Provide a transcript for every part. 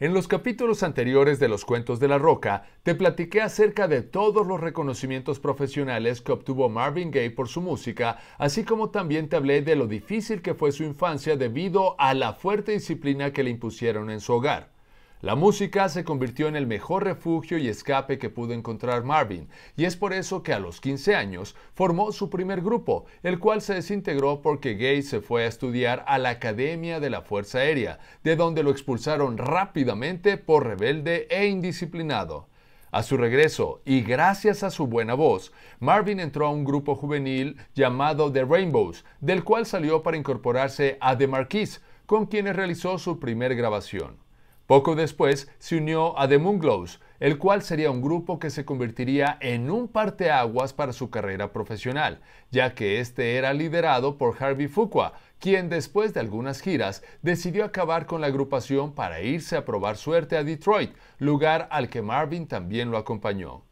En los capítulos anteriores de Los Cuentos de la Roca, te platiqué acerca de todos los reconocimientos profesionales que obtuvo Marvin Gaye por su música, así como también te hablé de lo difícil que fue su infancia debido a la fuerte disciplina que le impusieron en su hogar. La música se convirtió en el mejor refugio y escape que pudo encontrar Marvin, y es por eso que a los 15 años formó su primer grupo, el cual se desintegró porque Gay se fue a estudiar a la Academia de la Fuerza Aérea, de donde lo expulsaron rápidamente por rebelde e indisciplinado. A su regreso, y gracias a su buena voz, Marvin entró a un grupo juvenil llamado The Rainbows, del cual salió para incorporarse a The Marquis, con quienes realizó su primer grabación. Poco después se unió a The Moonglows, el cual sería un grupo que se convertiría en un parteaguas para su carrera profesional, ya que este era liderado por Harvey Fuqua, quien después de algunas giras decidió acabar con la agrupación para irse a probar suerte a Detroit, lugar al que Marvin también lo acompañó.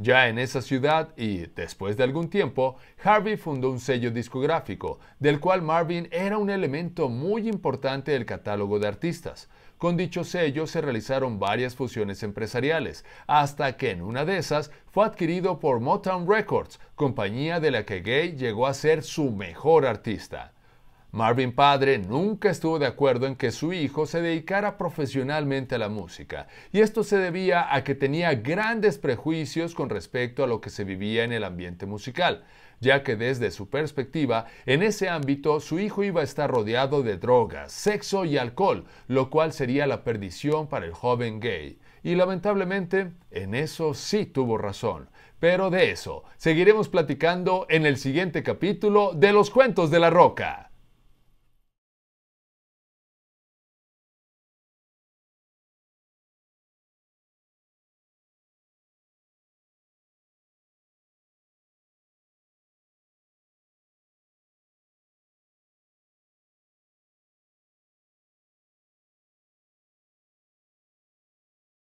Ya en esa ciudad y después de algún tiempo, Harvey fundó un sello discográfico, del cual Marvin era un elemento muy importante del catálogo de artistas. Con dicho sello se realizaron varias fusiones empresariales, hasta que en una de esas fue adquirido por Motown Records, compañía de la que Gay llegó a ser su mejor artista. Marvin padre nunca estuvo de acuerdo en que su hijo se dedicara profesionalmente a la música, y esto se debía a que tenía grandes prejuicios con respecto a lo que se vivía en el ambiente musical ya que desde su perspectiva, en ese ámbito su hijo iba a estar rodeado de drogas, sexo y alcohol, lo cual sería la perdición para el joven gay. Y lamentablemente, en eso sí tuvo razón. Pero de eso seguiremos platicando en el siguiente capítulo de Los Cuentos de la Roca.